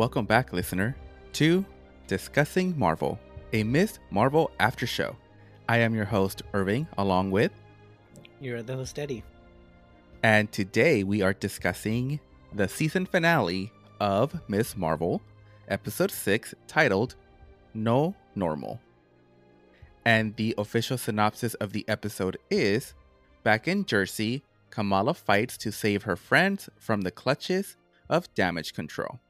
Welcome back, listener, to Discussing Marvel, a Miss Marvel after show. I am your host, Irving, along with. You're the host, Eddie. And today we are discussing the season finale of Miss Marvel, episode 6, titled No Normal. And the official synopsis of the episode is Back in Jersey, Kamala fights to save her friends from the clutches of damage control.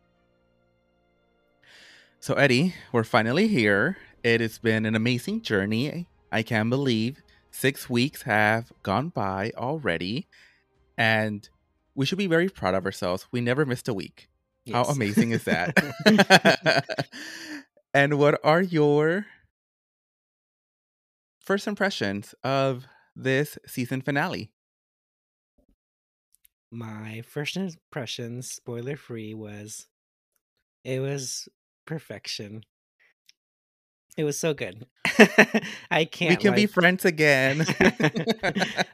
So, Eddie, we're finally here. It has been an amazing journey. I can't believe six weeks have gone by already. And we should be very proud of ourselves. We never missed a week. Yes. How amazing is that? and what are your first impressions of this season finale? My first impressions, spoiler free, was it was perfection. It was so good. I can't. We can like... be friends again.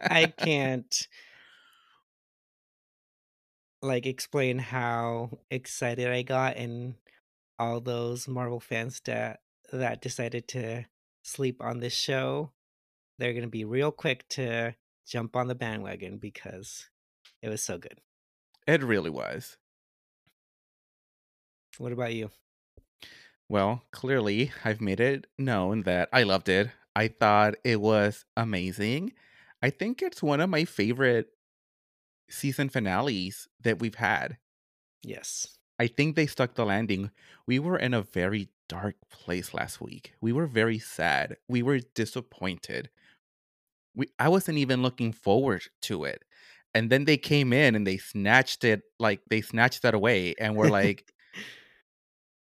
I can't like explain how excited I got and all those Marvel fans that that decided to sleep on this show. They're gonna be real quick to jump on the bandwagon because it was so good. It really was. What about you? Well, clearly, I've made it known that I loved it. I thought it was amazing. I think it's one of my favorite season finales that we've had. Yes. I think they stuck the landing. We were in a very dark place last week. We were very sad. We were disappointed. We I wasn't even looking forward to it. And then they came in and they snatched it like they snatched that away and we're like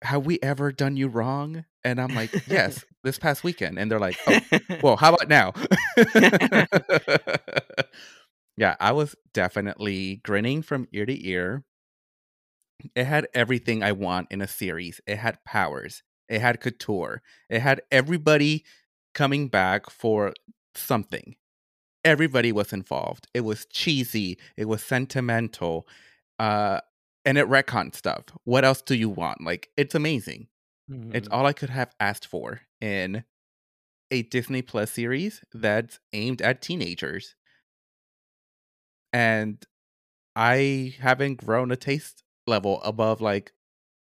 have we ever done you wrong? And I'm like, yes, this past weekend. And they're like, oh, well, how about now? yeah, I was definitely grinning from ear to ear. It had everything I want in a series. It had powers. It had couture. It had everybody coming back for something. Everybody was involved. It was cheesy. It was sentimental. Uh, and it retcon stuff. What else do you want? Like it's amazing. Mm-hmm. It's all I could have asked for in a Disney Plus series that's aimed at teenagers. And I haven't grown a taste level above like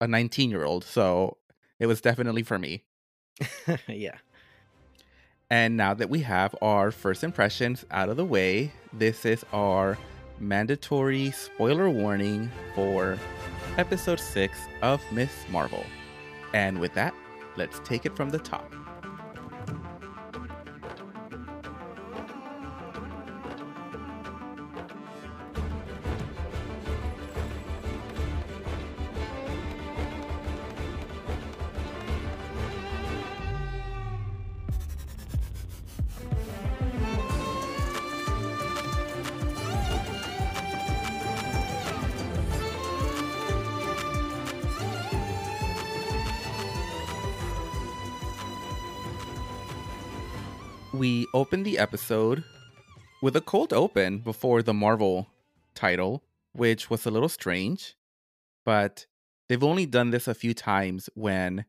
a 19 year old. So it was definitely for me. yeah. And now that we have our first impressions out of the way, this is our mandatory spoiler warning for episode 6 of Miss Marvel. And with that, let's take it from the top. Opened the episode with a cold open before the Marvel title, which was a little strange, but they've only done this a few times when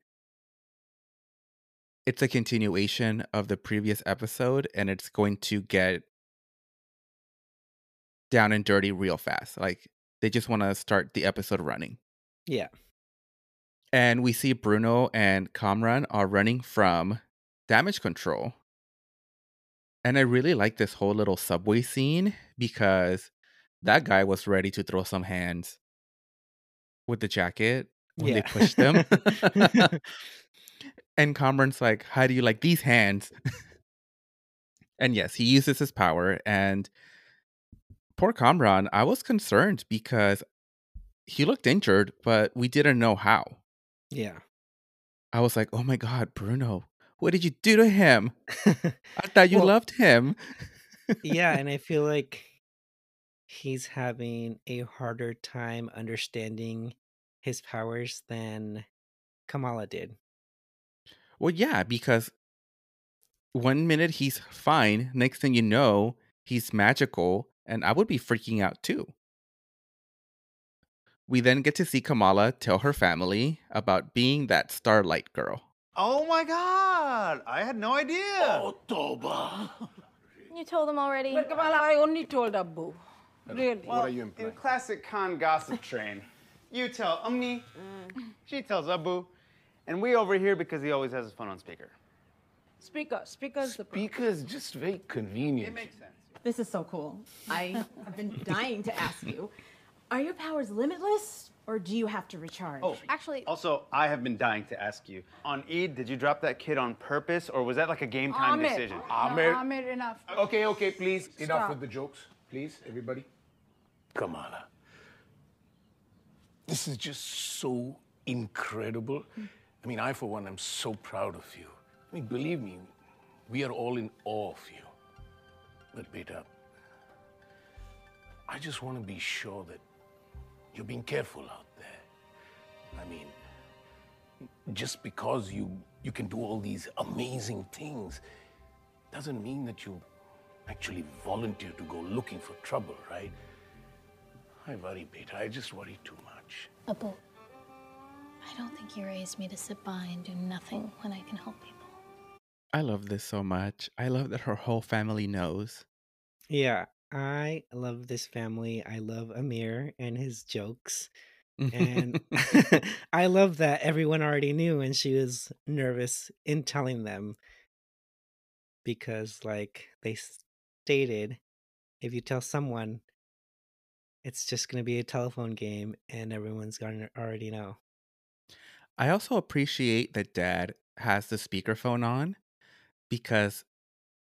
it's a continuation of the previous episode and it's going to get down and dirty real fast. Like they just want to start the episode running. Yeah. And we see Bruno and Kamran are running from damage control and I really like this whole little subway scene because that guy was ready to throw some hands with the jacket when yeah. they pushed him. and Kamran's like, How do you like these hands? and yes, he uses his power. And poor Kamran, I was concerned because he looked injured, but we didn't know how. Yeah. I was like, Oh my God, Bruno, what did you do to him? I thought you well, loved him. yeah, and I feel like he's having a harder time understanding his powers than Kamala did. Well, yeah, because one minute he's fine, next thing you know, he's magical, and I would be freaking out too. We then get to see Kamala tell her family about being that starlight girl. Oh my god! I had no idea. Oh, Toba. You told them already? But Kamala, I only told Abu. Really? What are Well, in classic Khan gossip train, you tell Ummi, she tells Abu, and we over here because he always has his phone on speaker. Speaker, speaker's the. Speaker is just very convenient. It makes sense. This is so cool. I have been dying to ask you are your powers limitless or do you have to recharge? Oh, Actually, Also, I have been dying to ask you. On Eid, did you drop that kid on purpose, or was that like a game time Ahmed. decision? Ahmed. No, Ahmed, enough. Okay, okay, please. Enough with the jokes. Please, everybody. Kamala. This is just so incredible. I mean, I, for one, am so proud of you. I mean, believe me, we are all in awe of you. But, Beta, I just want to be sure that you're being careful out there. I mean, just because you you can do all these amazing things doesn't mean that you actually volunteer to go looking for trouble, right? I worry, Beta. I just worry too much. Abu, I don't think you raised me to sit by and do nothing when I can help people. I love this so much. I love that her whole family knows. Yeah, I love this family. I love Amir and his jokes. And I love that everyone already knew and she was nervous in telling them because, like they stated, if you tell someone, it's just going to be a telephone game and everyone's going to already know. I also appreciate that dad has the speakerphone on because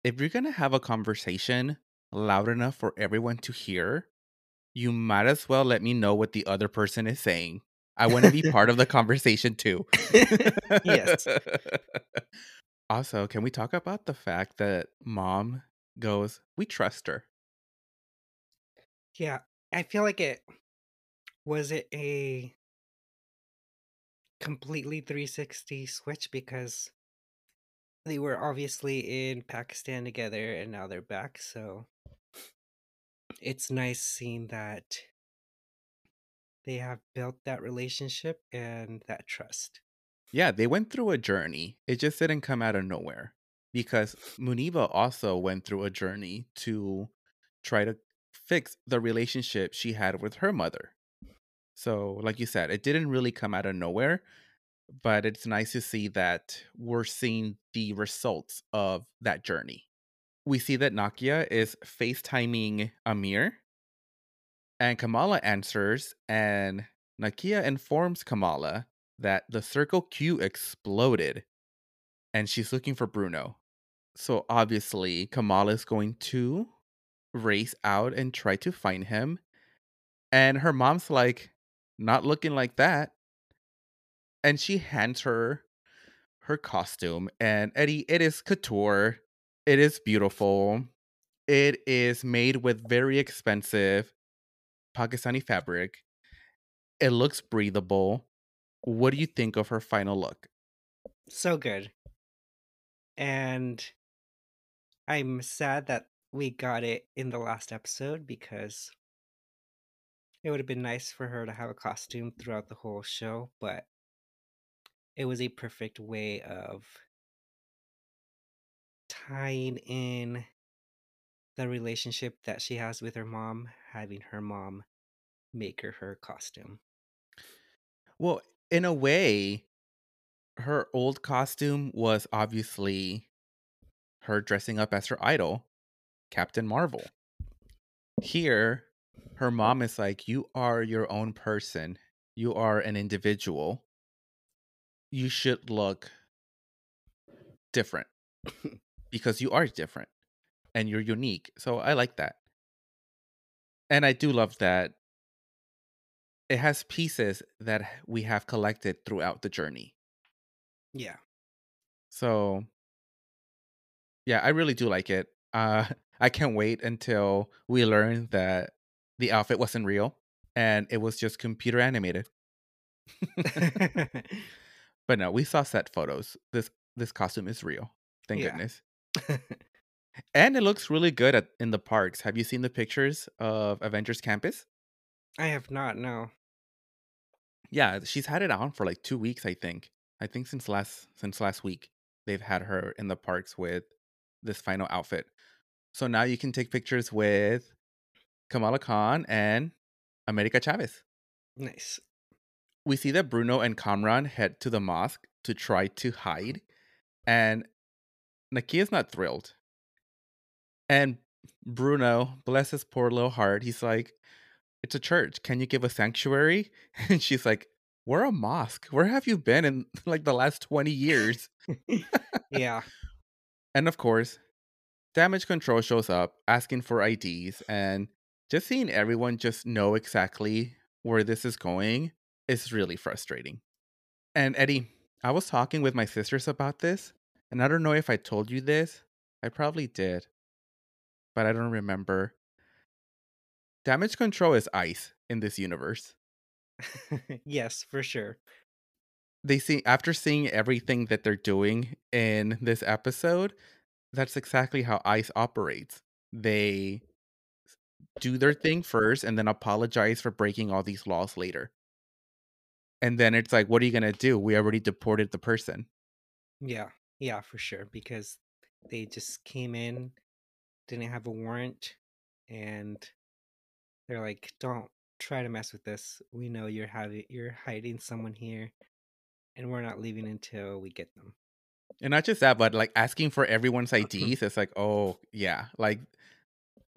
if you're going to have a conversation loud enough for everyone to hear, you might as well let me know what the other person is saying. I want to be part of the conversation too. Yes. Also, can we talk about the fact that mom goes, We trust her? Yeah, I feel like it was it a completely 360 switch because they were obviously in Pakistan together and now they're back, so it's nice seeing that they have built that relationship and that trust. Yeah, they went through a journey. It just didn't come out of nowhere because Muniba also went through a journey to try to fix the relationship she had with her mother. So, like you said, it didn't really come out of nowhere, but it's nice to see that we're seeing the results of that journey. We see that Nakia is FaceTiming Amir, and Kamala answers, and Nakia informs Kamala that the Circle Q exploded and she's looking for Bruno. So obviously, Kamala is going to race out and try to find him. And her mom's like, not looking like that. And she hands her her costume. And Eddie, it is couture. It is beautiful. It is made with very expensive Pakistani fabric. It looks breathable. What do you think of her final look? So good. And I'm sad that we got it in the last episode because it would have been nice for her to have a costume throughout the whole show, but it was a perfect way of tying in the relationship that she has with her mom, having her mom make her her costume. Well, in a way, her old costume was obviously her dressing up as her idol, Captain Marvel. Here, her mom is like, You are your own person, you are an individual. You should look different because you are different and you're unique. So I like that. And I do love that it has pieces that we have collected throughout the journey. Yeah. So yeah, I really do like it. Uh I can't wait until we learn that the outfit wasn't real and it was just computer animated. but no, we saw set photos. This this costume is real. Thank Yeah. goodness. And it looks really good at in the parks. Have you seen the pictures of Avengers Campus? I have not, no. Yeah, she's had it on for like two weeks, I think. I think since last since last week they've had her in the parks with this final outfit. So now you can take pictures with Kamala Khan and America Chavez. Nice. We see that Bruno and Kamran head to the mosque to try to hide, and Nakia's not thrilled. And Bruno, bless his poor little heart, he's like, It's a church. Can you give a sanctuary? And she's like, We're a mosque. Where have you been in like the last 20 years? Yeah. And of course, damage control shows up asking for IDs and just seeing everyone just know exactly where this is going is really frustrating. And Eddie, I was talking with my sisters about this, and I don't know if I told you this. I probably did, but I don't remember. Damage control is ice in this universe. yes, for sure. They see after seeing everything that they're doing in this episode, that's exactly how ice operates. They do their thing first and then apologize for breaking all these laws later. And then it's like, what are you gonna do? We already deported the person. Yeah. Yeah, for sure. Because they just came in, didn't have a warrant, and they're like, Don't try to mess with us. We know you're having you're hiding someone here, and we're not leaving until we get them. And not just that, but like asking for everyone's uh, hmm. IDs, it's like, oh yeah, like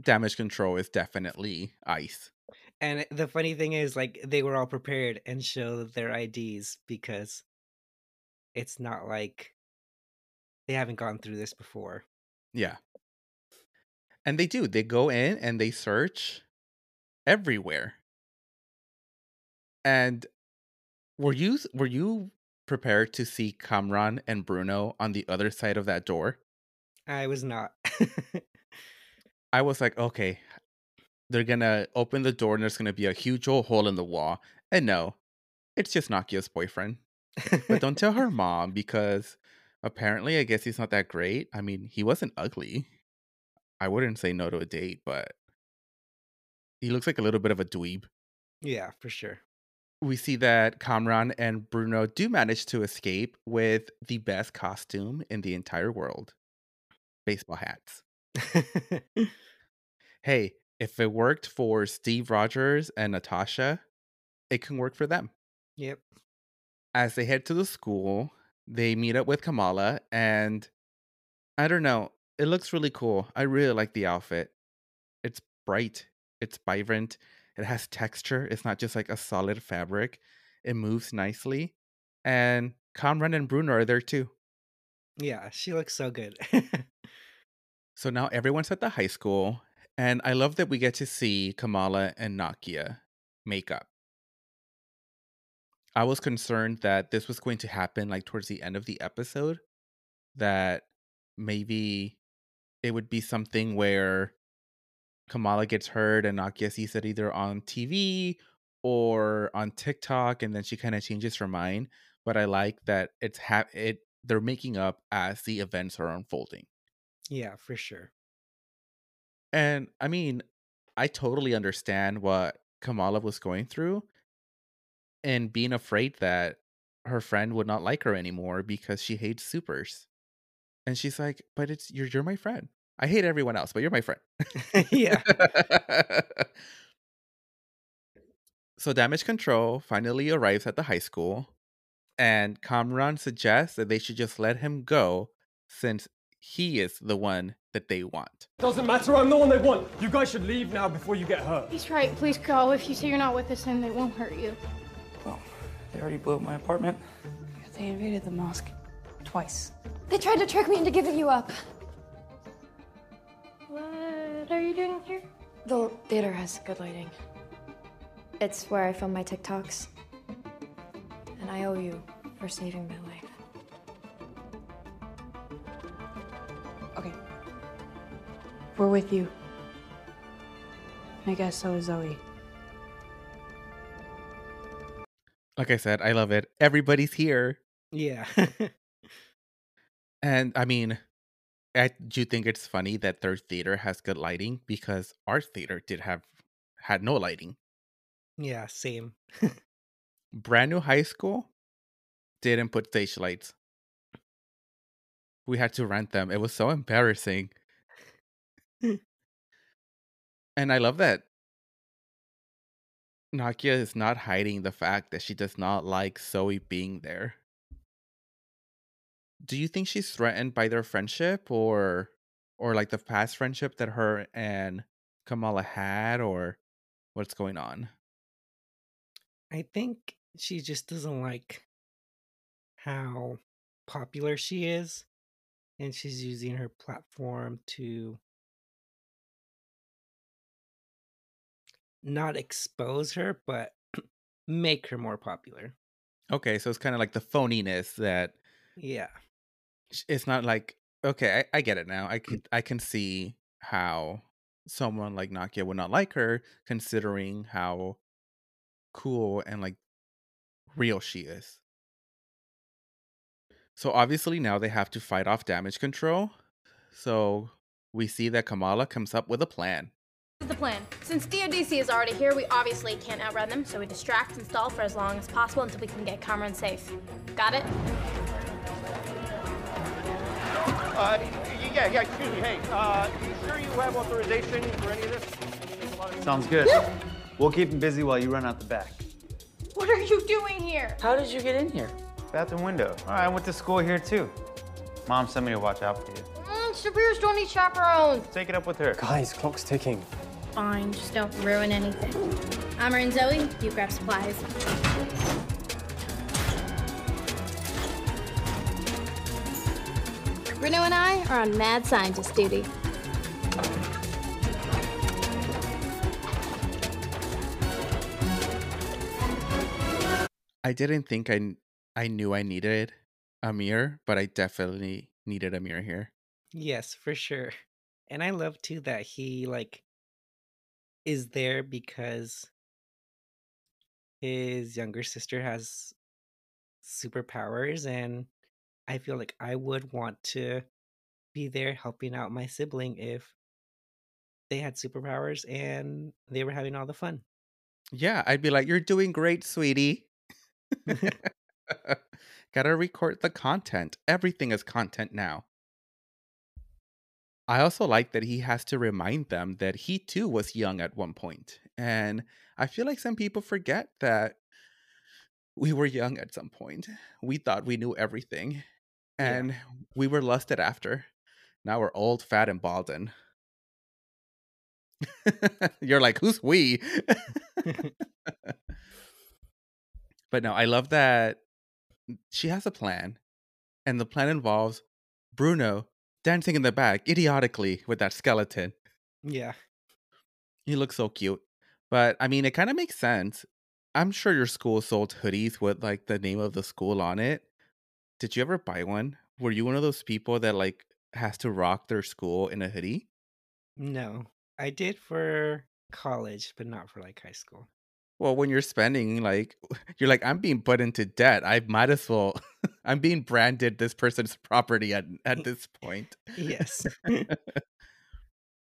damage control is definitely ice. And the funny thing is, like, they were all prepared and showed their IDs because it's not like they haven't gone through this before. Yeah. And they do. They go in and they search everywhere. And were you were you prepared to see Kamran and Bruno on the other side of that door? I was not. I was like, okay, they're gonna open the door and there's gonna be a huge old hole in the wall. And no, it's just Nakia's boyfriend. But don't tell her mom because apparently I guess he's not that great. I mean, he wasn't ugly. I wouldn't say no to a date, but he looks like a little bit of a dweeb. yeah, for sure. We see that Kamran and Bruno do manage to escape with the best costume in the entire world baseball hats. Hey, if it worked for Steve Rogers and Natasha, it can work for them. yep. As they head to the school, they meet up with Kamala, and I don't know, it looks really cool. I really like the outfit. It's bright, it's vibrant, it has texture. It's not just like a solid fabric, it moves nicely. And Kamran and Bruno are there too. Yeah, she looks so good. So now everyone's at the high school, and I love that we get to see Kamala and Nakia make up. I was concerned that this was going to happen like towards the end of the episode, that maybe it would be something where Kamala gets hurt and Nakia sees it either on TV or on TikTok, and then she kind of changes her mind. But I like that it's ha- it they're making up as the events are unfolding. yeah, for sure. And I mean, I totally understand what Kamala was going through and being afraid that her friend would not like her anymore because she hates supers. And she's like, "But it's you're you're my friend. I hate everyone else, but you're my friend." yeah. so damage control finally arrives at the high school and Kamran suggests that they should just let him go since he is the one that they want. Doesn't matter, I'm the one they want. You guys should leave now before you get hurt. He's right. Please go. If you say you're not with us, then they won't hurt you. Well, they already blew up my apartment. They invaded the mosque twice. They tried to trick me into giving you up. What are you doing here? The theater has good lighting. It's where I film my TikToks. And I owe you for saving my life. Okay. We're with you. I guess so is Zoe. Like I said, I love it. Everybody's here. Yeah. And I mean, I do think it's funny that their theater has good lighting because our theater did have had no lighting. yeah, same. brand new high school didn't put stage lights. We had to rent them. It was so embarrassing. and I love that Nakia is not hiding the fact that she does not like Zoe being there. Do you think she's threatened by their friendship or or like the past friendship that her and Kamala had or what's going on? I think she just doesn't like how popular she is and she's using her platform to not expose her but make her more popular. Okay, so it's kind of like the phoniness that Yeah. it's not like okay, I, I get it now. I mm. can I can see how someone like Nakia would not like her considering how cool and like real she is. So obviously now they have to fight off damage control. So we see that Kamala comes up with a plan. Here's the plan. Since DODC is already here, we obviously can't outrun them, so we distract and stall for as long as possible until we can get Kamran safe. Got it? Uh, yeah, yeah, excuse me. Hey, uh, you sure you have authorization for any of this? I mean, there's a lot of- Sounds good. we'll keep him busy while you run out the back. What are you doing here? How did you get in here? Bathroom window. All right, I went to school here too. Mom sent me to watch out for you. Mm, superiors don't need chaperones. Take it up with her. Guys, clock's ticking. Fine, just don't ruin anything. Amber and Zoe, you grab supplies. Bruno and I are on mad scientist duty. I didn't think I I knew I needed Aamir, but I definitely needed Aamir here. Yes, for sure. And I love too that he like is there because his younger sister has superpowers and I feel like I would want to be there helping out my sibling if they had superpowers and they were having all the fun. Yeah, I'd be like, "You're doing great, sweetie." Gotta record the content. Everything is content now. I also like that he has to remind them that he too was young at one point. And I feel like some people forget that we were young at some point. We thought we knew everything and we were lusted after. Now we're old, fat, and balding. You're like, who's we? but no, I love that she has a plan, and the plan involves Bruno dancing in the back idiotically with that skeleton. Yeah. He looks so cute. But I mean, it kind of makes sense. I'm sure your school sold hoodies with like the name of the school on it. Did you ever buy one? Were you one of those people that like has to rock their school in a hoodie? No. I did for college, but not for like high school. Well, when you're spending like you're like I'm being put into debt. I might as well I'm being branded this person's property at at this point. Yes.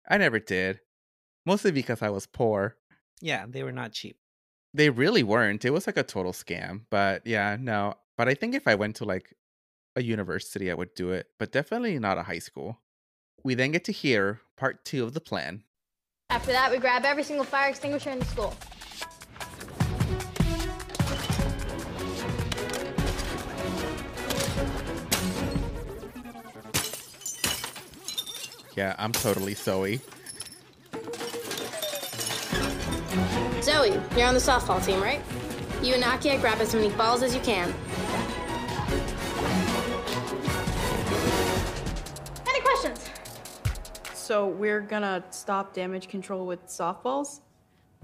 I never did. Mostly because I was poor. yeah, they were not cheap. They really weren't. It was like a total scam. But yeah, no. But I think if I went to like a university, I would do it, but definitely not a high school. We then get to hear part two of the plan. After that, we grab every single fire extinguisher in the school. Yeah, I'm totally Zoe. Zoe, you're on the softball team, right? You and Nakia grab as many balls as you can. Any questions? So we're gonna stop damage control with softballs?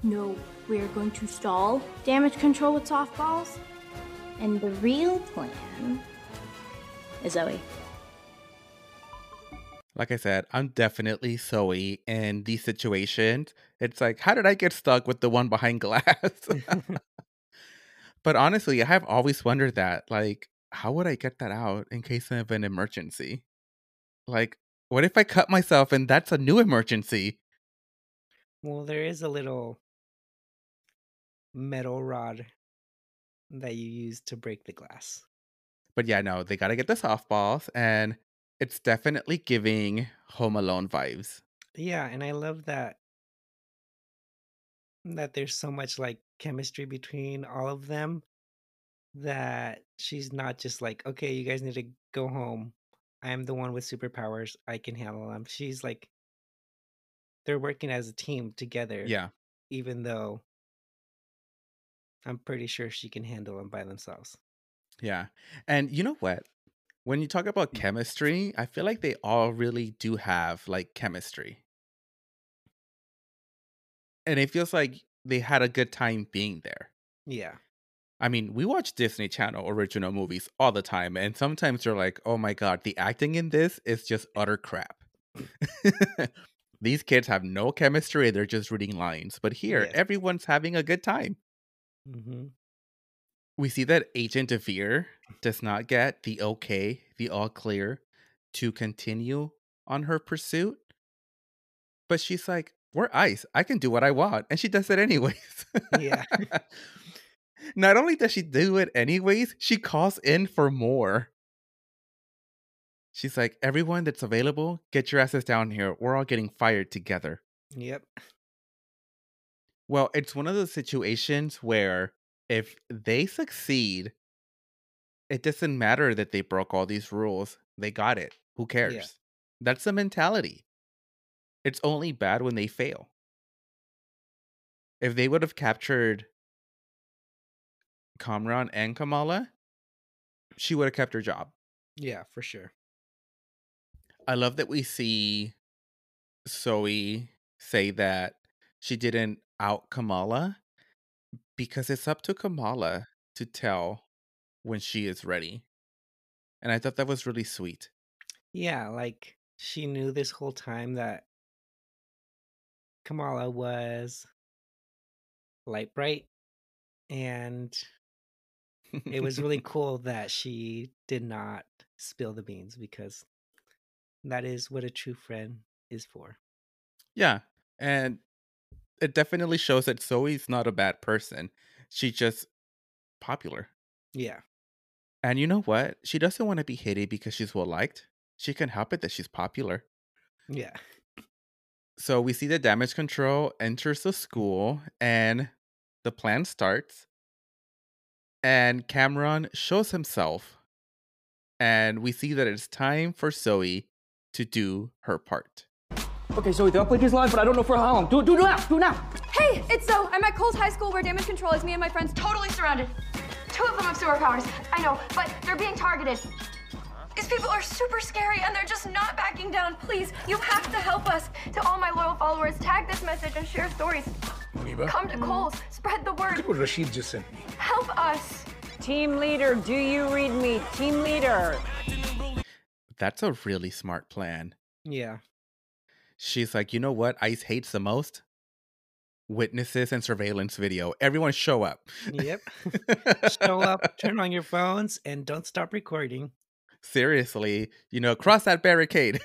No, we're going to stall damage control with softballs. And the real plan is Zoe. Like I said, I'm definitely Zoe in these situations. It's like, how did I get stuck with the one behind glass? but honestly, I have always wondered that. Like, how would I get that out in case of an emergency? Like, what if I cut myself and that's a new emergency? Well, there is a little metal rod that you use to break the glass. But yeah, no, they got to get the softballs, and it's definitely giving Home Alone vibes. Yeah, and I love that that there's so much like chemistry between all of them that she's not just like, okay, you guys need to go home. I am the one with superpowers. I can handle them. She's like, they're working as a team together. Yeah. Even though I'm pretty sure she can handle them by themselves. Yeah. And you know what? When you talk about chemistry, I feel like they all really do have like chemistry. And it feels like they had a good time being there. Yeah. I mean, we watch Disney Channel original movies all the time, and sometimes you're like, oh my God, the acting in this is just utter crap. These kids have no chemistry, they're just reading lines. But here, Yes. everyone's having a good time. hmm We see that Agent Deever does not get the okay, the all clear to continue on her pursuit. But she's like, we're ice. I can do what I want. And she does it anyways. Yeah. Not only does she do it anyways, she calls in for more. She's like, everyone that's available, get your asses down here. We're all getting fired together. Yep. Well, it's one of those situations where if they succeed, it doesn't matter that they broke all these rules. They got it. Who cares? That's the mentality. It's only bad when they fail. If they would have captured Kamran and Kamala, she would have kept her job. Yeah, for sure. I love that we see Zoe say that she didn't out Kamala because it's up to Kamala to tell when she is ready. And I thought that was really sweet. Yeah, like she knew this whole time that Kamala was light bright and it was really cool that she did not spill the beans because that is what a true friend is for. Yeah. And it definitely shows that Zoe's not a bad person. She's just popular. Yeah. And you know what? She doesn't want to be hated because she's well liked. She can help it that she's popular. Yeah. So we see the damage control enters the school and the plan starts. And Kamran shows himself. And we see that it's time for Zoe to do her part. Okay, Zoe, the uplink is live, but I don't know for how long. Do it, do it now, do it now. Hey, it's so. I'm at Coles High School where damage control is me and my friends totally surrounded. Two of them have superpowers. I know, but they're being targeted. These people are super scary and they're just not backing down. Please, you have to help us. To all my loyal followers, tag this message and share stories. Muniba? Come to Coles. Spread the word. Look what Rashid just sent me. Help us. Team leader, do you read me? Team leader. That's a really smart plan. Yeah. She's like, you know what ICE hates the most? Witnesses and surveillance video. Everyone show up. Yep. Show up, turn on your phones, and don't stop recording. Seriously, you know, cross that barricade.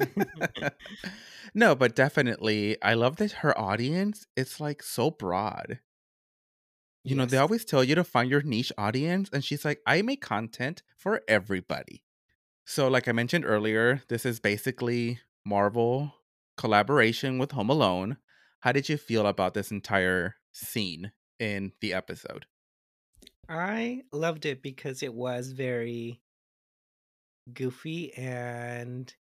Mm. no, but definitely, I love that her audience is like so broad. You know, they always tell you to find your niche audience, and she's like, I make content for everybody. So, like I mentioned earlier, this is basically Marvel collaboration with Home Alone. How did you feel about this entire scene in the episode? I loved it because it was very goofy and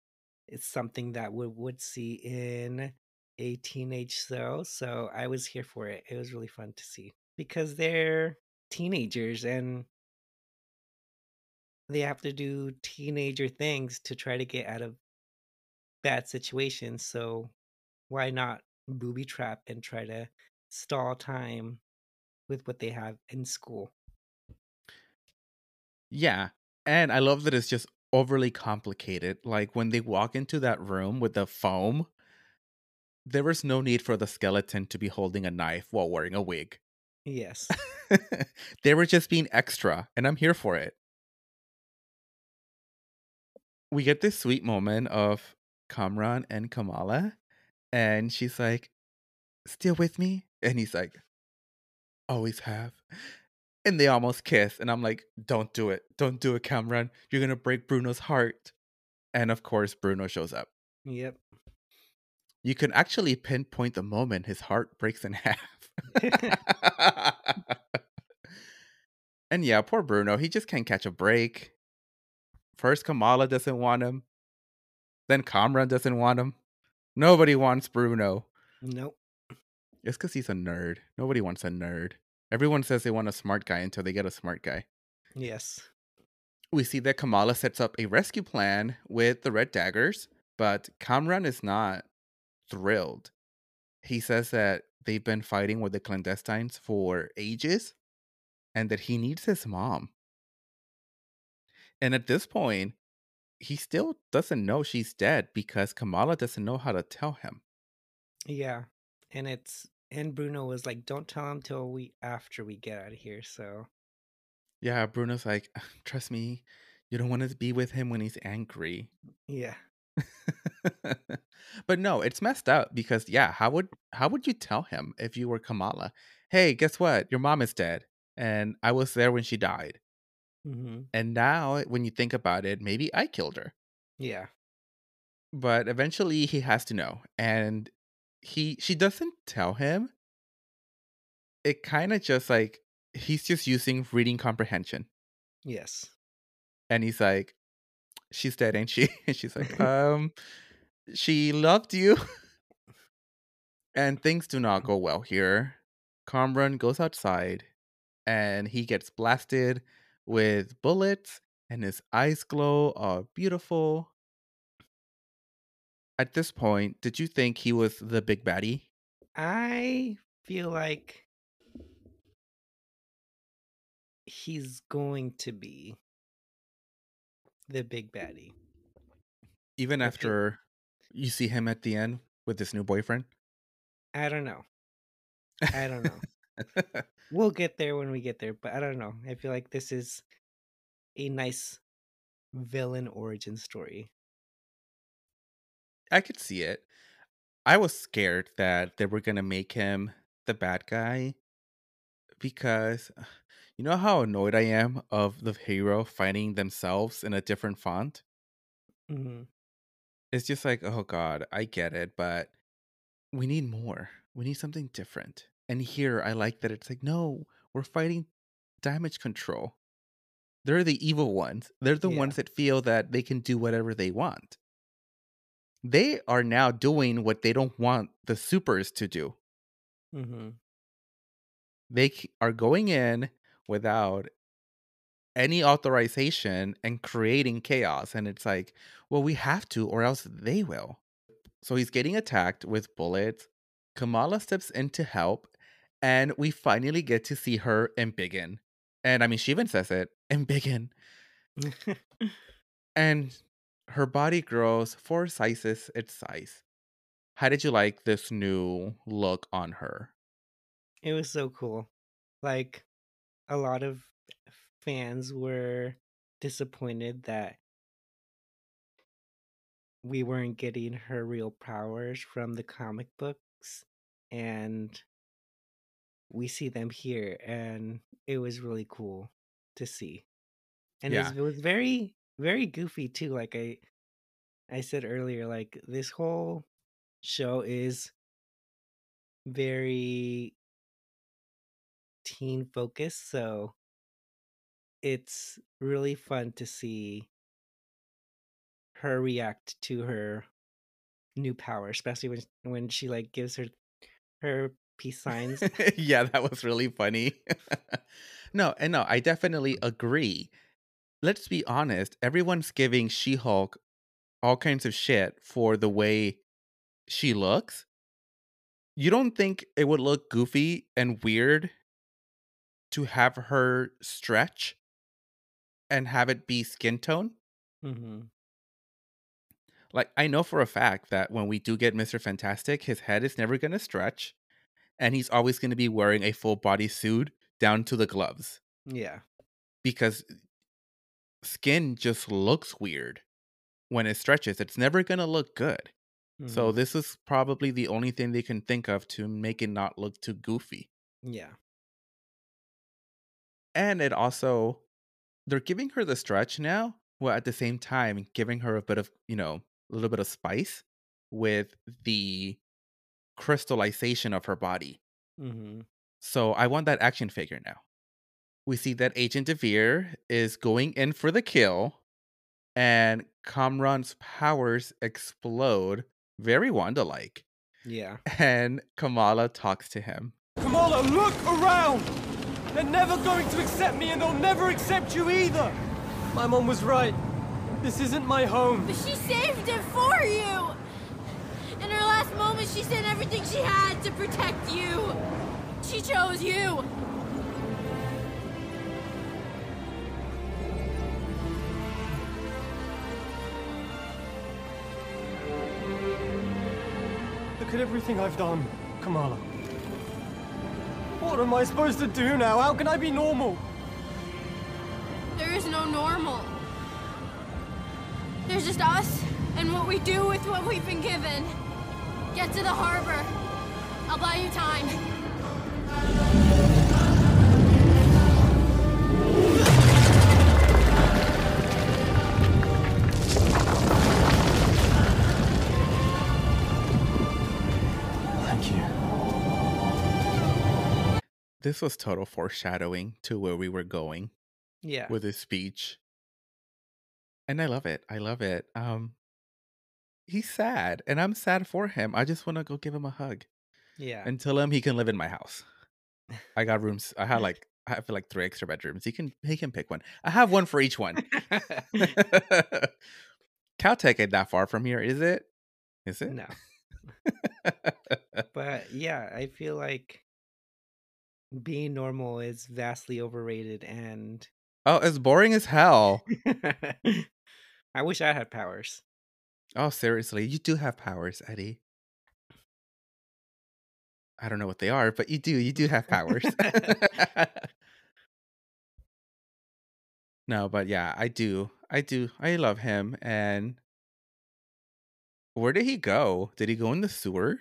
it's something that we would see in a teenage show. So I was here for it. It was really fun to see because they're teenagers and they have to do teenager things to try to get out of bad situations. So why not booby trap and try to stall time with what they have in school? Yeah. And I love that it's just overly complicated. Like when they walk into that room with the foam, there was no need for the skeleton to be holding a knife while wearing a wig. Yes. they were just being extra, and I'm here for it. We get this sweet moment of Kamran and Kamala, and she's like, Still with me? And he's like, Always have. and they almost kiss. And I'm like, don't do it. Don't do it, Kamran. You're going to break Bruno's heart. And of course, Bruno shows up. Yep. You can actually pinpoint the moment his heart breaks in half. and yeah, poor Bruno. He just can't catch a break. First, Kamala doesn't want him. Then Kamran doesn't want him. Nobody wants Bruno. Nope. It's because he's a nerd. Nobody wants a nerd. Everyone says they want a smart guy until they get a smart guy. Yes. We see that Kamala sets up a rescue plan with the Red Daggers, but Kamran is not thrilled. He says that they've been fighting with the clandestines for ages and that he needs his mom. And at this point, he still doesn't know she's dead because Kamala doesn't know how to tell him. Yeah. And it's and Bruno was like, Don't tell him till we after we get out of here, so Yeah, Bruno's like, trust me, you don't want to be with him when he's angry. Yeah. but no, it's messed up because yeah, how would how would you tell him if you were Kamala? Hey, guess what? Your mom is dead, and I was there when she died. Mm-hmm. And now, when you think about it, maybe I killed her. Yeah. But eventually, he has to know, and he she doesn't tell him. It kind of just like he's just using reading comprehension. Yes. And he's like, she's dead, ain't she? And she's like, um, she loved you. and things do not go well here. Kamran goes outside and he gets blasted with bullets and his eyes glow are beautiful. At this point, did you think he was the big baddie? I feel like he's going to be the big baddie. Even after you see him at the end with his new boyfriend? I don't know. I don't know. we'll get there when we get there, but I don't know. I feel like this is a nice villain origin story. I could see it. I was scared that they were going to make him the bad guy because you know how annoyed I am of the hero finding themselves in a different font? Mm-hmm. It's just like, oh god, I get it, but we need more. We need something different. And here I like that it's like, no, we're fighting damage control. They're the evil ones. They're the Yeah. ones that feel that they can do whatever they want. They are now doing what they don't want the supers to do. Mm-hmm. They are going in without any authorization and creating chaos. And it's like, well, we have to, or else they will. So he's getting attacked with bullets. Kamala steps in to help, and we finally get to see her embiggen. And I mean, she even says it embiggen. and her body grows four sizes its size. How did you like this new look on her? It was so cool. Like a lot of fans were disappointed that we weren't getting her real powers from the comic books and we see them here and it was really cool to see. And it, was, it was very very goofy too like I I said earlier like this whole show is very teen focused so it's really fun to see her react to her new power especially when when she like gives her her peace signs yeah, that was really funny. no, and no, I definitely agree. Let's be honest, everyone's giving She Hulk all kinds of shit for the way she looks. You don't think it would look goofy and weird to have her stretch and have it be skin tone? mm-hmm. Like, I know for a fact that when we do get Mr. Fantastic, his head is never going to stretch and he's always going to be wearing a full body suit down to the gloves yeah because skin just looks weird when it stretches. It's never going to look good. So Mhm. this is probably the only thing they can think of to make it not look too goofy. yeah And it also they're giving her the stretch now, while at the same time giving her a bit of, you know, a little bit of spice with the crystallization of her body. Mm-hmm. So I want that action figure now. We see that Agent Deever is going in for the kill, and Kamran's powers explode, very Wanda like. Yeah. And Kamala talks to him. Kamala, look around! They're never going to accept me and they'll never accept you either! My mom was right. This isn't my home. But she saved it for you! In her last moments, she sent everything she had to protect you! She chose you! Look at everything I've done, Kamala. What am I supposed to do now? How can I be normal? There is no normal. There's just us and what we do with what we've been given. Get to the harbor. I'll buy you time. Thank you. This was total foreshadowing to where we were going Yeah. with his speech. And I love it. I love it. Um he's sad and I'm sad for him. I just want to go give him a hug Yeah. and tell him he can live in my house. I got rooms. I had like I have like three extra bedrooms. He can he can pick one. I have one for each one. Caltech ain't that far from here, is it? Is it? No. but yeah, I feel like being normal is vastly overrated and Oh, it's boring as hell. I wish I had powers. Oh, seriously, you do have powers, Eddie. I don't know what they are, but you do. You do have powers. no, but yeah, I do. I do. I love him. And where did he go? Did he go in the sewer?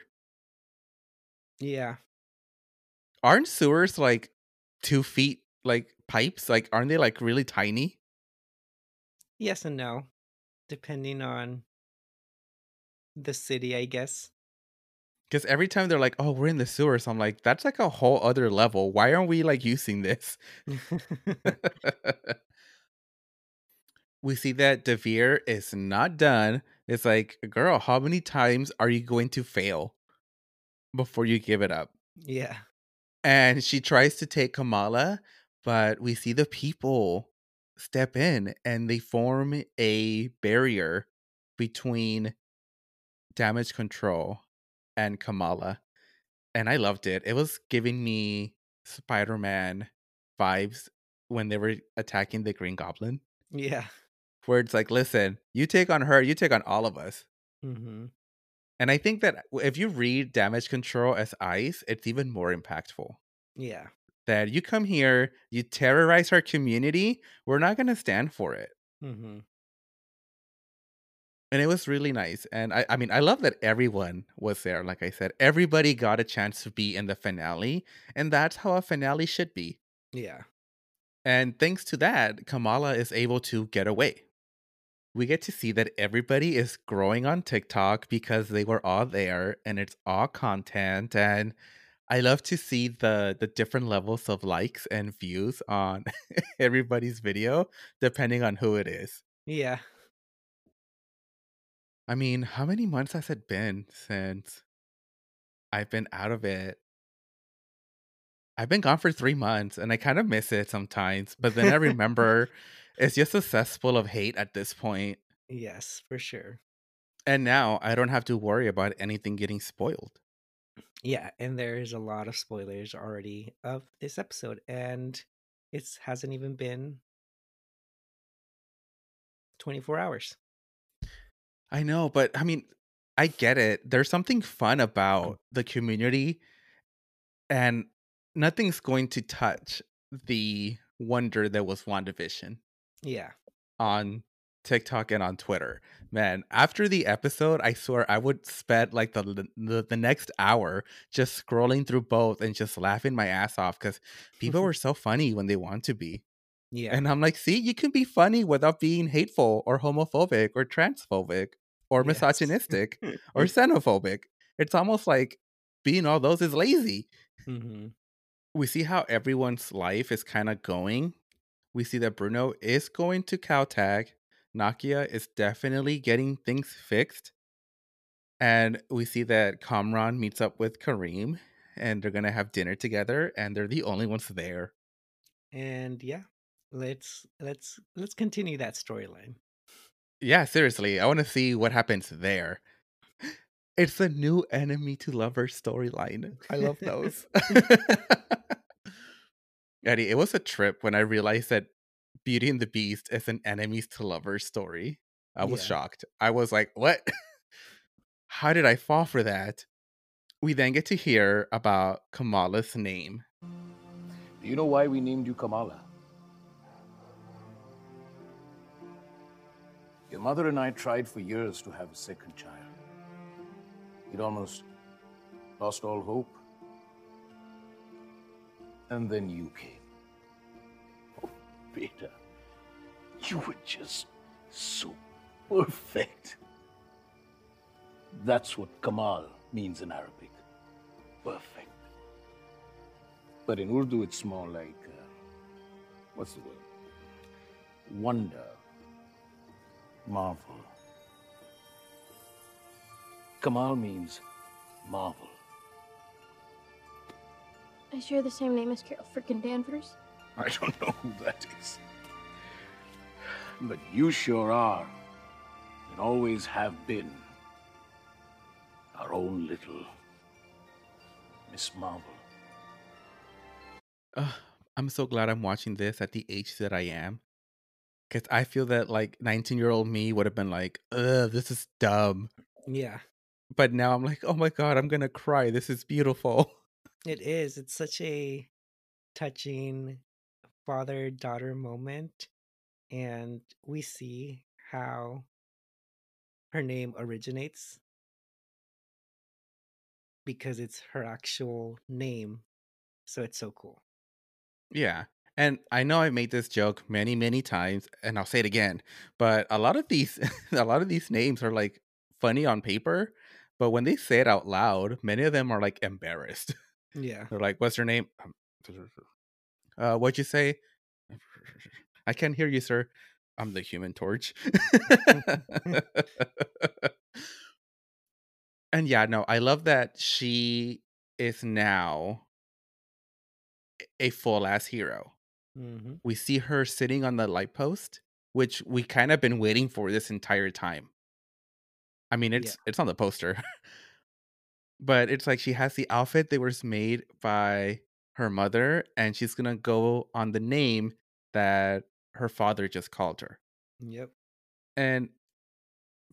Yeah. Aren't sewers like two feet, like pipes? Like, aren't they like really tiny? Yes and no. Depending on the city, I guess. Because every time they're like, "Oh, we're in the sewers," I'm like, "That's like a whole other level. Why aren't we like using this?" we see that Deever is not done. It's like, girl, how many times are you going to fail before you give it up? Yeah. And she tries to take Kamala, but we see the people step in and they form a barrier between damage control and Kamala. And I loved it. It was giving me Spider Man vibes when they were attacking the Green Goblin, Yeah. where it's like, listen, you take on her, you take on all of us. Mm-hmm. And I think that if you read damage control as ice, it's even more impactful. Yeah. That you come here, you terrorize our community, we're not going to stand for it. Mm-hmm. And it was really nice. And I, I mean, I love that everyone was there. Like I said, everybody got a chance to be in the finale. And that's how a finale should be. Yeah. And thanks to that, Kamala is able to get away. We get to see that everybody is growing on TikTok because they were all there and it's all content. And I love to see the the different levels of likes and views on everybody's video, depending on who it is. Yeah. I mean, how many months has it been since I've been out of it? I've been gone for three months and I kind of miss it sometimes, but then I remember it's just a cesspool of hate at this point. Yes, for sure. And now I don't have to worry about anything getting spoiled. Yeah, and there's a lot of spoilers already of this episode, and it hasn't even been 24 hours. I know, but I mean, I get it. There's something fun Mm. about the community, and nothing's going to touch the wonder that was WandaVision Yeah. on TikTok and on Twitter. Man, after the episode, I swear I would spend like the the, the next hour just scrolling through both and just laughing my ass off because people were so funny when they want to be. Yeah. And I'm like, see, you can be funny without being hateful or homophobic or transphobic or Yes. misogynistic or xenophobic. It's almost like being all those is lazy. hmm We see how everyone's life is kind of going. We see that Bruno is going to Caltech. Nakia is definitely getting things fixed. And we see that Kamran meets up with Kareem and they're going to have dinner together and they're the only ones there. And yeah, let's let's let's continue that storyline. Yeah, seriously, I want to see what happens there. It's a new enemy to lover storyline. I love those. Eddie, it was a trip when I realized that Beauty and the Beast is an enemies to lovers story. I was Yeah. shocked. I was like, what? How did I fall for that? We then get to hear about Kamala's name. Do you know why we named you Kamala? Your mother and I tried for years to have a second child. We'd almost lost all hope. And then you came. Oh, Beta, you were just so perfect. That's what Kamal means in Arabic. Perfect. But in Urdu, it's more like, uh, what's the word? Wonder. Marvel. Kamal means marvel. I share the same name as Carol frickin' Danvers. I don't know who that is. But you sure are, and always have been, our own little Miss Marvel. Ugh, I'm so glad I'm watching this at the age that I am. Because I feel that like 19 year old me would have been like, ugh, this is dumb. Yeah, But now I'm like, oh my God, I'm going to cry. This is beautiful. it is. It's such a touching father daughter moment. And we see how her name originates because it's her actual name. So it's so cool. Yeah. And I know I've made this joke many, many times, and I'll say it again. But a lot of these, a lot of these names are like funny on paper, but when they say it out loud, many of them are like embarrassed. Yeah. They're like, "What's your name?" Um, Uh, what'd you say? I can't hear you, sir. I'm the Human Torch. and yeah, no, I love that she is now a full ass hero. Hmm We see her sitting on the light post, which we kind of been waiting for this entire time. I mean, it's it's on the poster. but it's like she has the outfit that was made by her mother and she's going to go on the name that her father just called her. Yep. And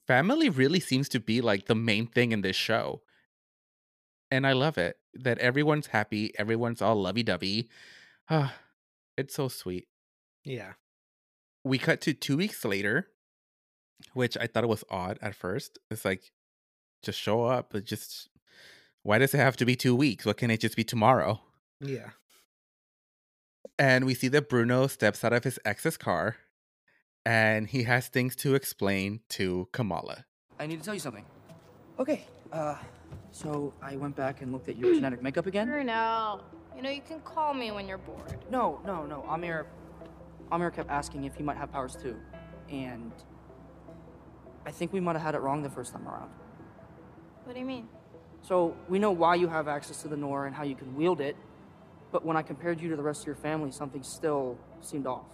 family really seems to be like the main thing in this show. And I love it that everyone's happy, everyone's all lovey-dovey. Ah, it's so sweet. Yeah. we cut to two weeks later, which I thought it was odd at first. It's like, just show up. But just why does it have to be two weeks? What can it just be tomorrow? Yeah. And we see that Bruno steps out of his ex's car, and he has things to explain to Kamala. I need to tell you something. Okay, uh, so I went back and looked at your genetic makeup again. Bruno, you know you can call me when you're bored. No, no, no. Aamir, Aamir kept asking if he might have powers too, and I think we might have had it wrong the first time around. What do you mean? So we know why you have access to the Noor and how you can wield it, but when I compared you to the rest of your family, something still seemed off.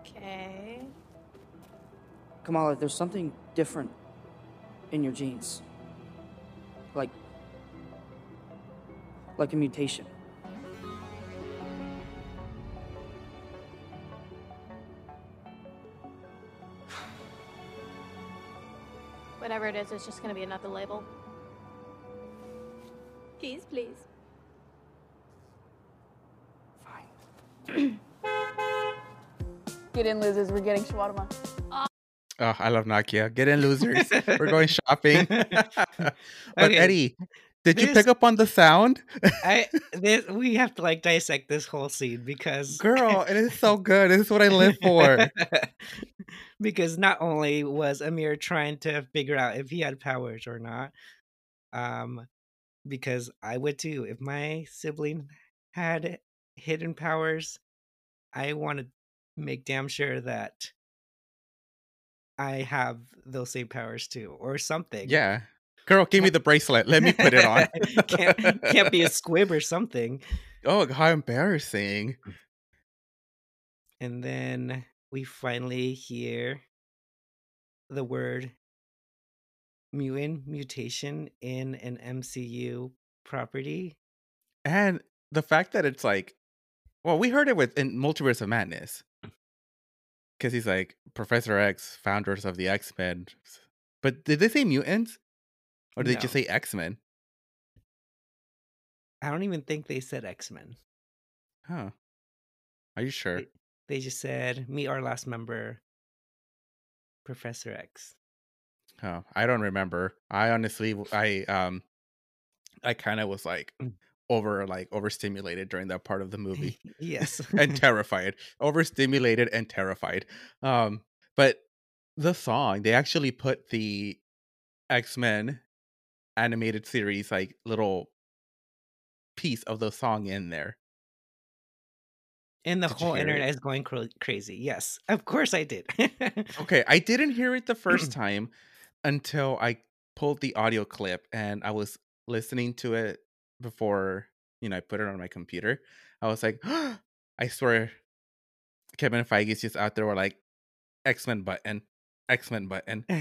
Okay. Kamala, there's something different in your genes. Like, like a mutation. Whatever it is, it's just gonna be another label. Keys, please. Fine. Get in, losers. We're getting shawarma. Oh, I love Nakia. Get in, losers. We're going shopping. but Okay, Eddie, did you pick up on the sound? I this, we have to like dissect this whole scene because Girl, it is so good. This is what I live for. because not only was Aamir trying to figure out if he had powers or not, um, because I would too. If my sibling had hidden powers, I want to make damn sure that I have those same powers too, or something. Yeah. Girl, give me the bracelet. Let me put it on. can't can't be a squib or something. Oh, how embarrassing. And then we finally hear the word mutant mutation in an MCU property. And the fact that it's like, well, we heard it with in Multiverse of Madness. Because he's like, Professor X, founders of the X Men. But did they say mutants? Or did they just say X Men? I don't even think they said X Men. Huh. Are you sure? They just said meet our last member, Professor X. Oh, I don't remember. I honestly, I um, I kind of was like over like overstimulated during that part of the movie. Yes. and terrified, overstimulated and terrified. Um, but the song they actually put the X Men animated series like little piece of the song in there. And the Did whole internet is going cra- crazy. Yes, of course I did. Okay, I didn't hear it the first time until I pulled the audio clip and I was listening to it before, you know, I put it on my computer. I was like, I swear Kevin Feige's just out there were like X-Men button, X-Men button.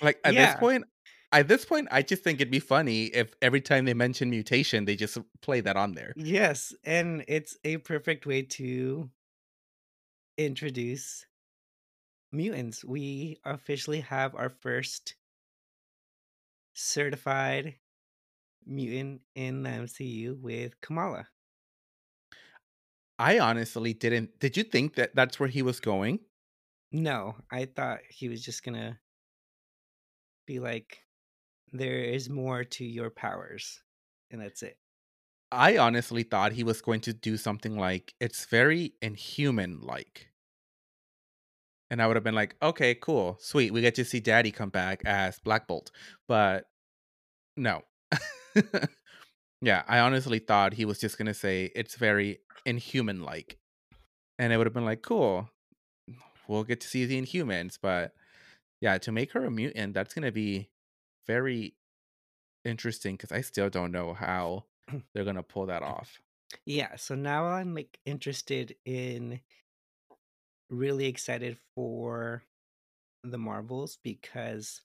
Like at Yeah. this point, at this point, I just think it'd be funny if every time they mention mutation, they just play that on there. Yes, and it's a perfect way to introduce mutants. We officially have our first certified mutant in the MCU with Kamala. I honestly didn't. Did you think that that's where he was going? No, I thought he was just gonna be like, there is more to your powers, and that's it. I honestly thought he was going to do something like it's very inhuman like. And I would have been like, okay, cool, sweet. We get to see Daddy come back as Black Bolt. But no. yeah, I honestly thought he was just gonna say it's very inhuman like. And it would have been like, cool. We'll get to see the inhumans, but yeah, to make her a mutant, that's gonna be very interesting because I still don't know how they're gonna pull that off. Yeah, so now I'm like interested in really excited for the Marvels because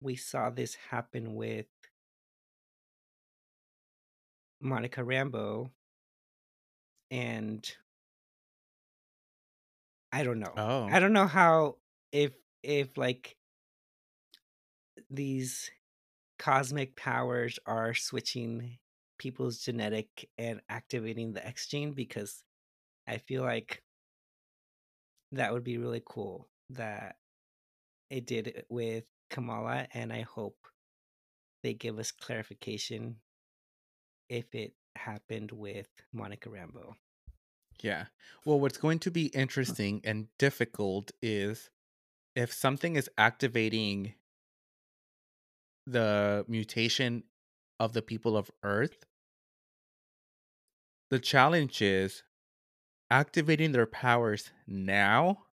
we saw this happen with Monica Rambeau and I don't know. Oh. I don't know how if if like these cosmic powers are switching people's genetic and activating the X gene because I feel like that would be really cool that it did it with Kamala and I hope they give us clarification if it happened with Monica Rambeau. Yeah. Well, what's going to be interesting and difficult is if something is activating the mutation of the people of Earth, the challenge is activating their powers now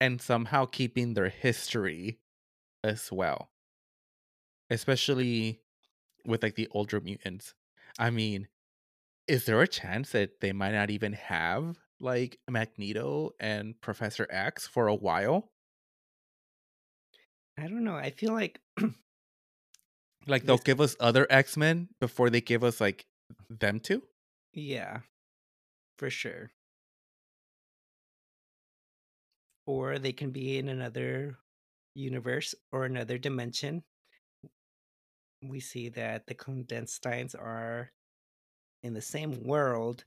and somehow keeping their history as well. Especially with like the older mutants. I mean, is there a chance that they might not even have like Magneto and Professor X for a while? I don't know. I feel like Like they'll give us other X Men before they give us like them two? Yeah, for sure. Or they can be in another universe or another dimension. We see that the Clandestines are in the same world,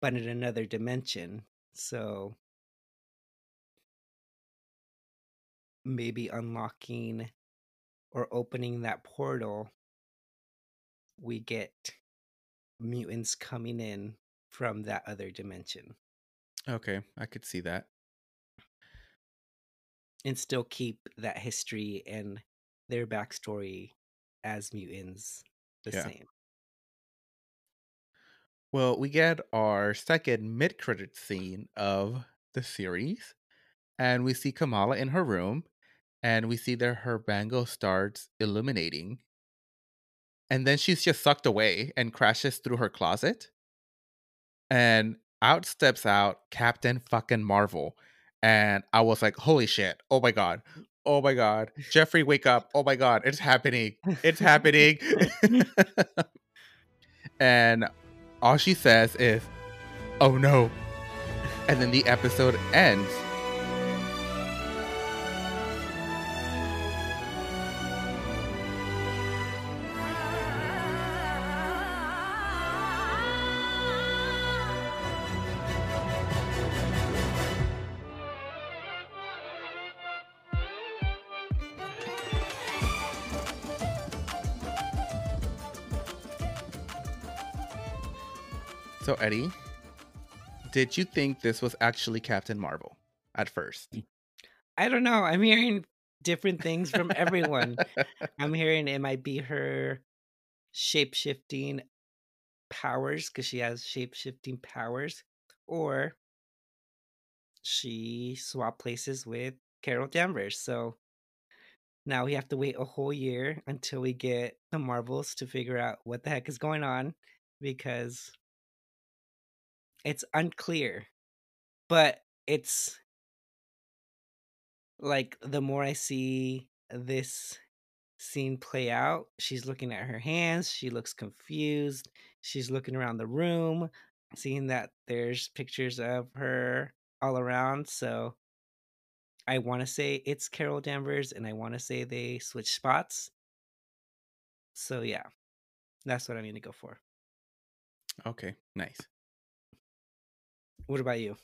but in another dimension. So maybe unlocking or opening that portal, we get mutants coming in from that other dimension Okay, I could see that. and still keep that history and their backstory as mutants the Yeah. same. Well, we get our second mid credit scene of the series, and we see Kamala in her room, and we see that her bangle starts illuminating. And then she's just sucked away and crashes through her closet. And out steps out Captain fucking Marvel. And I was like, holy shit. Oh my God. Oh my God. Jeffrey, wake up. Oh my God. It's happening. It's happening. and all she says is, oh no. And then the episode ends. So, Eddie, did you think this was actually Captain Marvel at first? I don't know. I'm hearing different things from everyone. I'm hearing it might be her shape shifting powers because she has shape shifting powers, or she swapped places with Carol Danvers. So now we have to wait a whole year until we get the Marvels to figure out what the heck is going on because it's unclear. But it's like the more I see this scene play out, she's looking at her hands, she looks confused, she's looking around the room, seeing that there's pictures of her all around. So I want to say it's Carol Danvers and I want to say they switch spots. So yeah, that's what I'm going to go for. Okay, nice. What about you?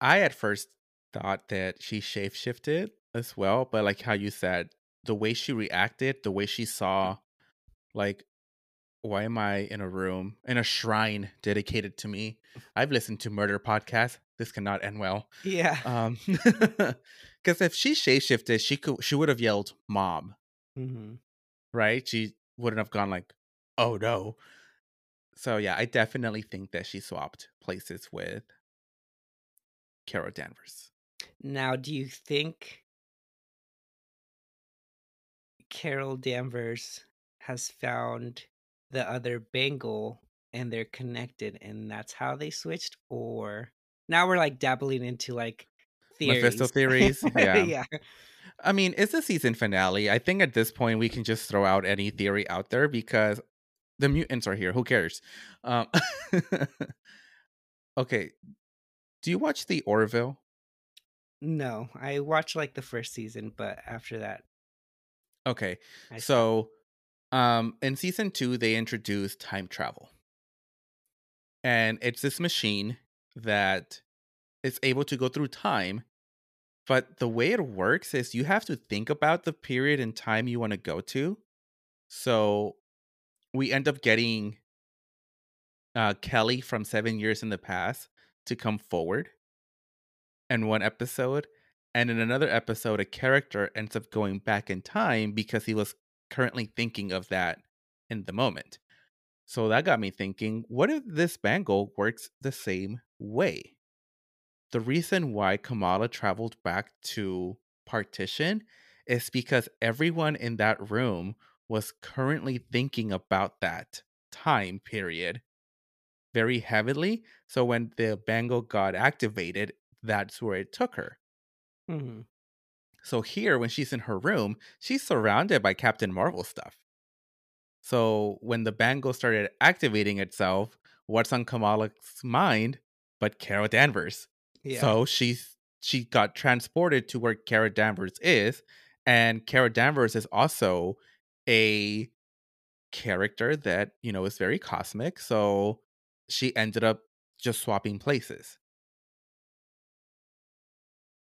I at first thought that she shape shifted as well, but like how you said, the way she reacted, the way she saw, like, why am I in a room in a shrine dedicated to me? I've listened to murder podcasts. This cannot end well. Yeah. Um, because if she shape shifted, she could she would have yelled "mom," Mm-hmm. right? She wouldn't have gone like, "Oh no." So yeah, I definitely think that she swapped places with Carol Danvers. Now, do you think Carol Danvers has found the other bangle and they're connected and that's how they switched? Or now we're like dabbling into like theories. Mephisto theories. Yeah. yeah. I mean, it's a season finale. I think at this point we can just throw out any theory out there because the mutants are here. Who cares? Um, okay. Do you watch the Orville? No, I watched like the first season, but after that, Okay. I So, um, in season two, they introduced time travel. And it's this machine that is able to go through time. But the way it works is you have to think about the period in time you want to go to. So we end up getting uh, Kelly from seven years in the past to come forward in one episode. And in another episode, a character ends up going back in time because he was currently thinking of that in the moment. So that got me thinking what if this bangle works the same way? The reason why Kamala traveled back to Partition is because everyone in that room was currently thinking about that time period very heavily. So when the bangle got activated, that's where it took her. Mhm. So here, when she's in her room, she's surrounded by Captain Marvel stuff. So when the bangle started activating itself, what's on Kamala's mind but Kara Danvers? Yeah. So she's she got transported to where Kara Danvers is, and Kara Danvers is also a character that you know is very cosmic. So she ended up just swapping places.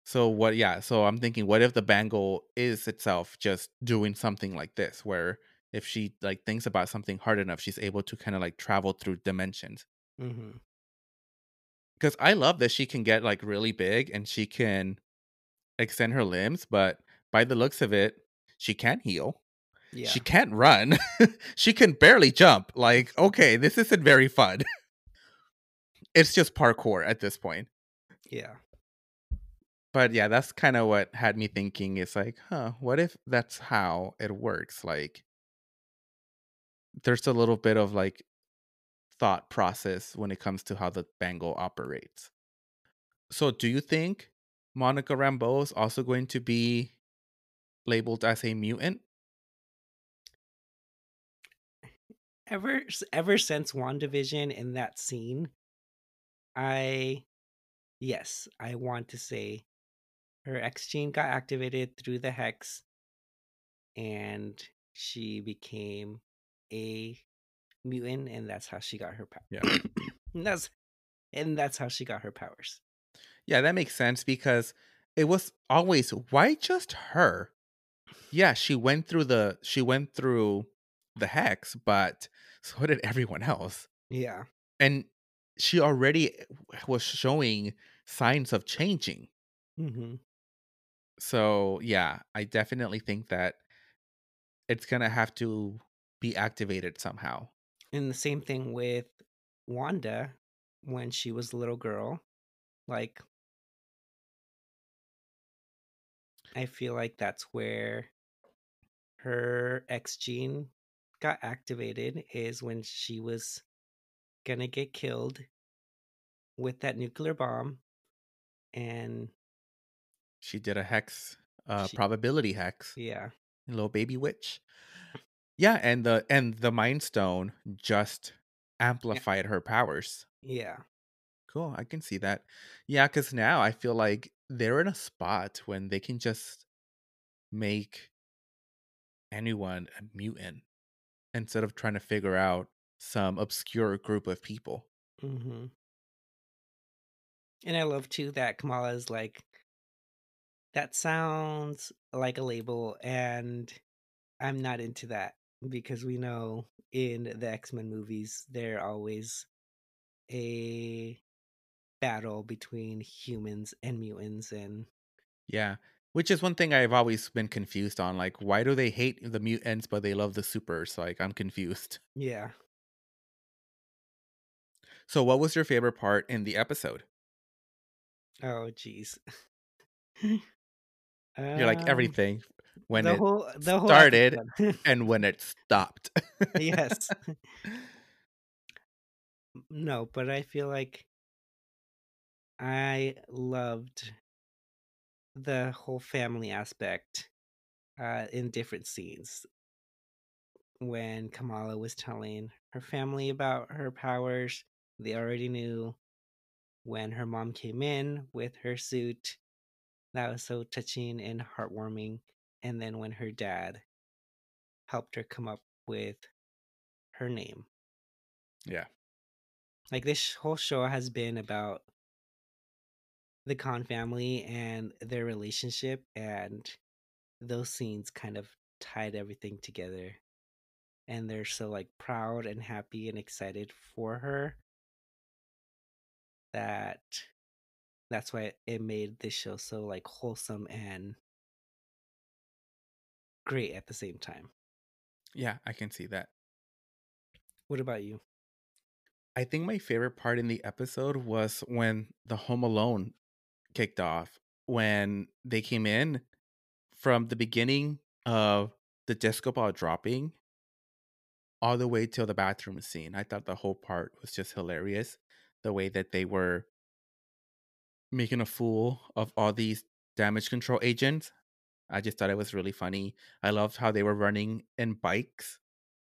So what? Yeah. So I'm thinking, what if the bangle is itself just doing something like this, where if she like thinks about something hard enough, she's able to kind of like travel through dimensions. Mm-hmm. Because I love that she can get like really big and she can extend her limbs, but by the looks of it, she can't heal. Yeah. She can't run. she can barely jump. Like, okay, this isn't very fun. it's just parkour at this point. Yeah. But yeah, that's kind of what had me thinking is like, huh, what if that's how it works? Like, there's a little bit of like thought process when it comes to how the bangle operates. So, do you think Monica Rambeau is also going to be labeled as a mutant? Ever ever since WandaVision in that scene, I yes, I want to say her X gene got activated through the hex and she became a mutant and that's how she got her power. Yeah. and that's and that's how she got her powers. Yeah, that makes sense because it was always why just her? Yeah, she went through the she went through the hex, but so did everyone else. Yeah. And she already was showing signs of changing. Mm-hmm. So, yeah, I definitely think that it's going to have to be activated somehow. And the same thing with Wanda when she was a little girl. Like, I feel like that's where her X gene got activated is when she was gonna get killed with that nuclear bomb and She did a hex, uh, She- probability hex. yeah little baby witch. Yeah, and the and the mind stone just amplified her powers. yeah Cool, I can see that. Yeah, because now I feel like they're in a spot when they can just make anyone a mutant instead of trying to figure out some obscure group of people. hmm and i love too that kamala is like that sounds like a label and i'm not into that because we know in the x-men movies they're always a battle between humans and mutants and Yeah, which is one thing I've always been confused on. Like, why do they hate the mutants but they love the supers? Like, I'm confused. yeah So, what was your favorite part in the episode? oh jeez You're like Um, everything when the it whole- the whole started and when it stopped. yes. no, but I feel like I loved the whole family aspect uh, in different scenes. When Kamala was telling her family about her powers, they already knew. When her mom came in with her suit, that was so touching and heartwarming. And then when her dad helped her come up with her name. Yeah. Like this whole show has been about the Khan family and their relationship and those scenes kind of tied everything together. And they're so like proud and happy and excited for her that that's why it made this show so like wholesome and great at the same time. Yeah, I can see that. What about you? I think my favorite part in the episode was when the Home Alone kicked off. When they came in from the beginning of the disco ball dropping all the way till the bathroom scene. I thought the whole part was just hilarious. The way that they were making a fool of all these damage control agents. I just thought it was really funny. I loved how they were running in bikes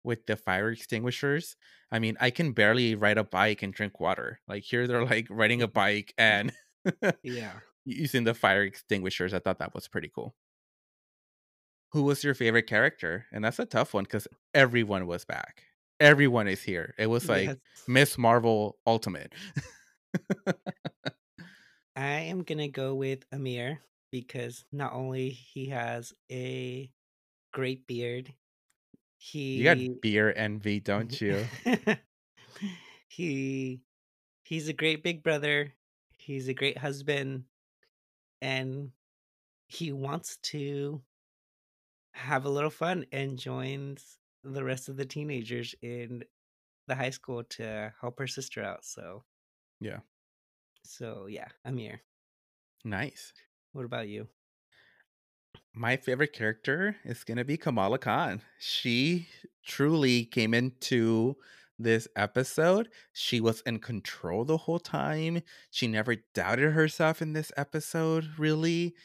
with the fire extinguishers. I mean, I can barely ride a bike and drink water. Like here they're like riding a bike and Yeah. using the fire extinguishers. I thought that was pretty cool. Who was your favorite character? And that's a tough one because everyone was back. Everyone is here. It was like Yes. Miss Marvel Ultimate. I am gonna go with Aamir because not only he has a great beard, he You got beer envy, don't you? he he's a great big brother. He's a great husband, and he wants to have a little fun and joins the rest of the teenagers in the high school to help her sister out. So Yeah. so yeah, Aamir. Nice. What about you? My favorite character is going to be Kamala Khan. She truly came into this episode. She was in control the whole time. She never doubted herself in this episode, really.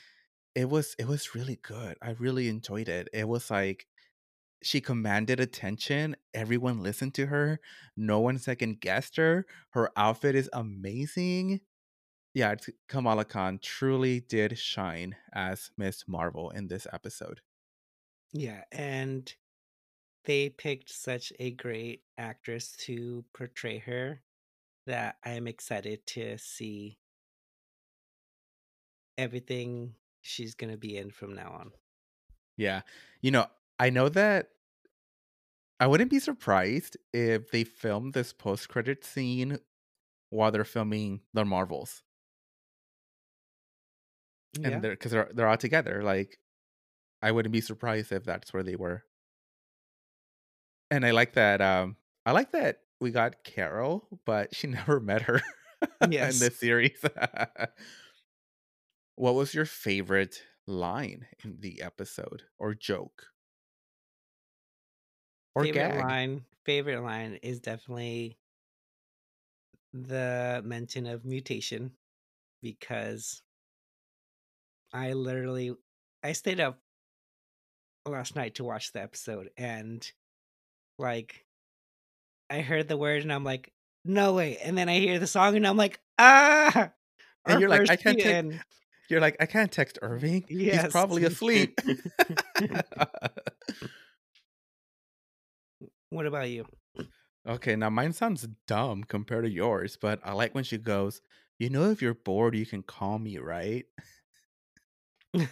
It was it was really good. I really enjoyed it. It was like she commanded attention. Everyone listened to her. No one second guessed her. Her outfit is amazing. Yeah, Kamala Khan truly did shine as Miss Marvel in this episode. Yeah, and they picked such a great actress to portray her that I am excited to see everything she's going to be in from now on. Yeah. You know, I know that I wouldn't be surprised if they filmed this post credit scene while they're filming the Marvels. Yeah. And they're because they're they're all together. Like I wouldn't be surprised if that's where they were. And I like that um I like that we got Carol, but she never met her in Yes. this series. what was your favorite line in the episode or joke? Or favorite gag? line favorite line is definitely the mention of mutation because I literally I stayed up last night to watch the episode and like I heard the word and I'm like no way and then I hear the song and I'm like ah And you're like, I can't text. You're like, I can't text Irving. Yes. He's probably asleep. what about you okay, now mine sounds dumb compared to yours, but I like when she goes, "You know, if you're bored, you can call me, right?"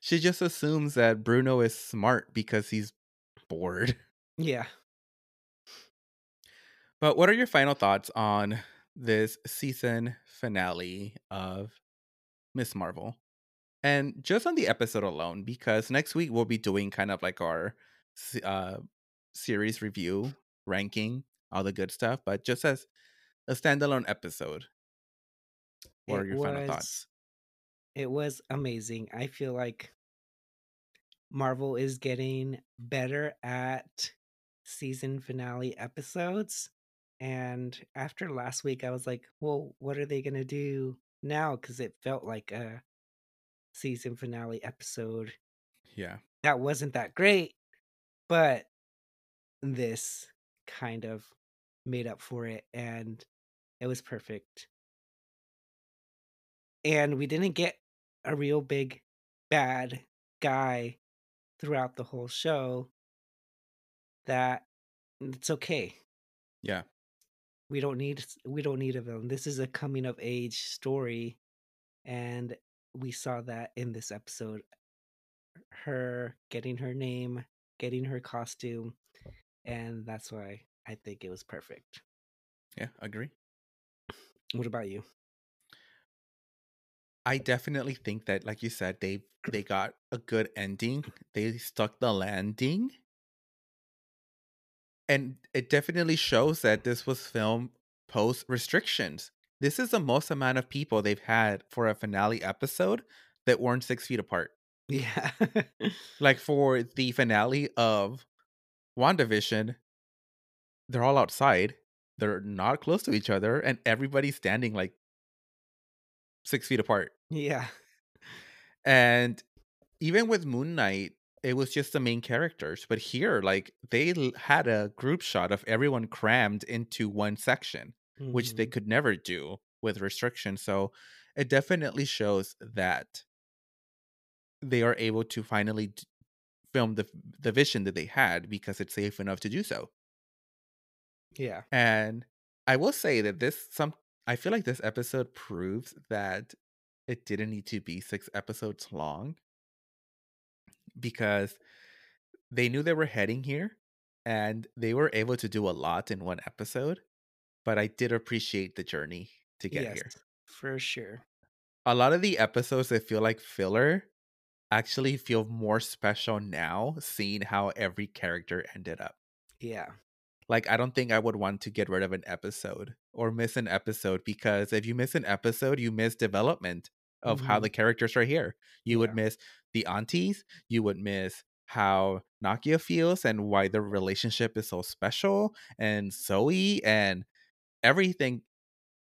she just assumes that Bruno is smart because he's bored. Yeah But what are your final thoughts on this season finale of Miss Marvel? And just on the episode alone, because next week we'll be doing kind of like our uh, series review, ranking, all the good stuff. But just as a standalone episode, what It are your final thoughts? It was amazing. I feel like Marvel is getting better at season finale episodes. And after last week, I was like, well, what are they going to do now? Because it felt like a season finale episode Yeah. that wasn't that great, but this kind of made up for it and it was perfect. And we didn't get a real big bad guy throughout the whole show that it's okay. Yeah. We don't need we don't need a villain. This is a coming of age story and we saw that in this episode her getting her name, getting her costume, and that's why I think it was perfect. Yeah, agree. What about you? I definitely think that, like you said, they they got a good ending. They stuck the landing, and it definitely shows that this was filmed post restrictions. This is the most amount of people they've had for a finale episode that weren't six feet apart. Yeah. Like for the finale of WandaVision, they're all outside. They're not close to each other, and everybody's standing like six feet apart. yeah. And even with Moon Knight, it was just the main characters. But here, like they l- had a group shot of everyone crammed into one section, which they Mhm. could never do with restrictions. So it definitely shows that they are able to finally d- film the the vision that they had because it's safe enough to do so. Yeah. And I will say that this some I feel like this episode proves that it didn't need to be six episodes long because they knew they were heading here and they were able to do a lot in one episode. But I did appreciate the journey to get yes, here. for sure. A lot of the episodes that feel like filler actually feel more special now, seeing how every character ended up. Yeah. Like, I don't think I would want to get rid of an episode or miss an episode because if you miss an episode, you miss development of how Mhm. the characters are here. You would miss the aunties, you would miss how Nakia feels and why their relationship is so special, and Zoe, and everything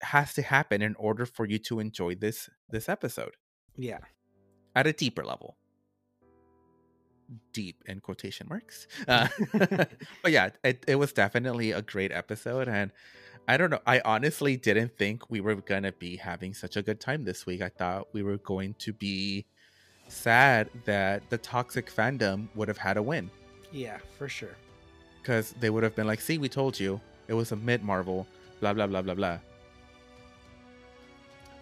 has to happen in order for you to enjoy this this episode Yeah. at a deeper level. Deep in quotation marks. Uh, but yeah, it, it was definitely a great episode. And I don't know, I honestly didn't think we were going to be having such a good time this week. I thought we were going to be sad that the toxic fandom would have had a win Yeah, for sure. because they would have been like, see, we told you it was a mid Marvel, blah, blah, blah, blah, blah.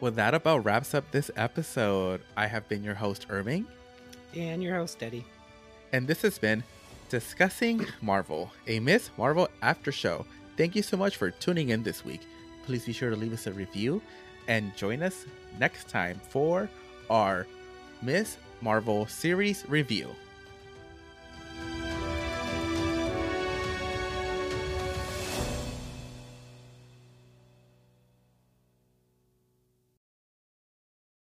Well, that about wraps up this episode. I have been your host, Irving. And your host, Eddie. And this has been Discussing Marvel, a Ms. Marvel after show. Thank you so much for tuning in this week. Please be sure to leave us a review and join us next time for our Ms. Marvel series review.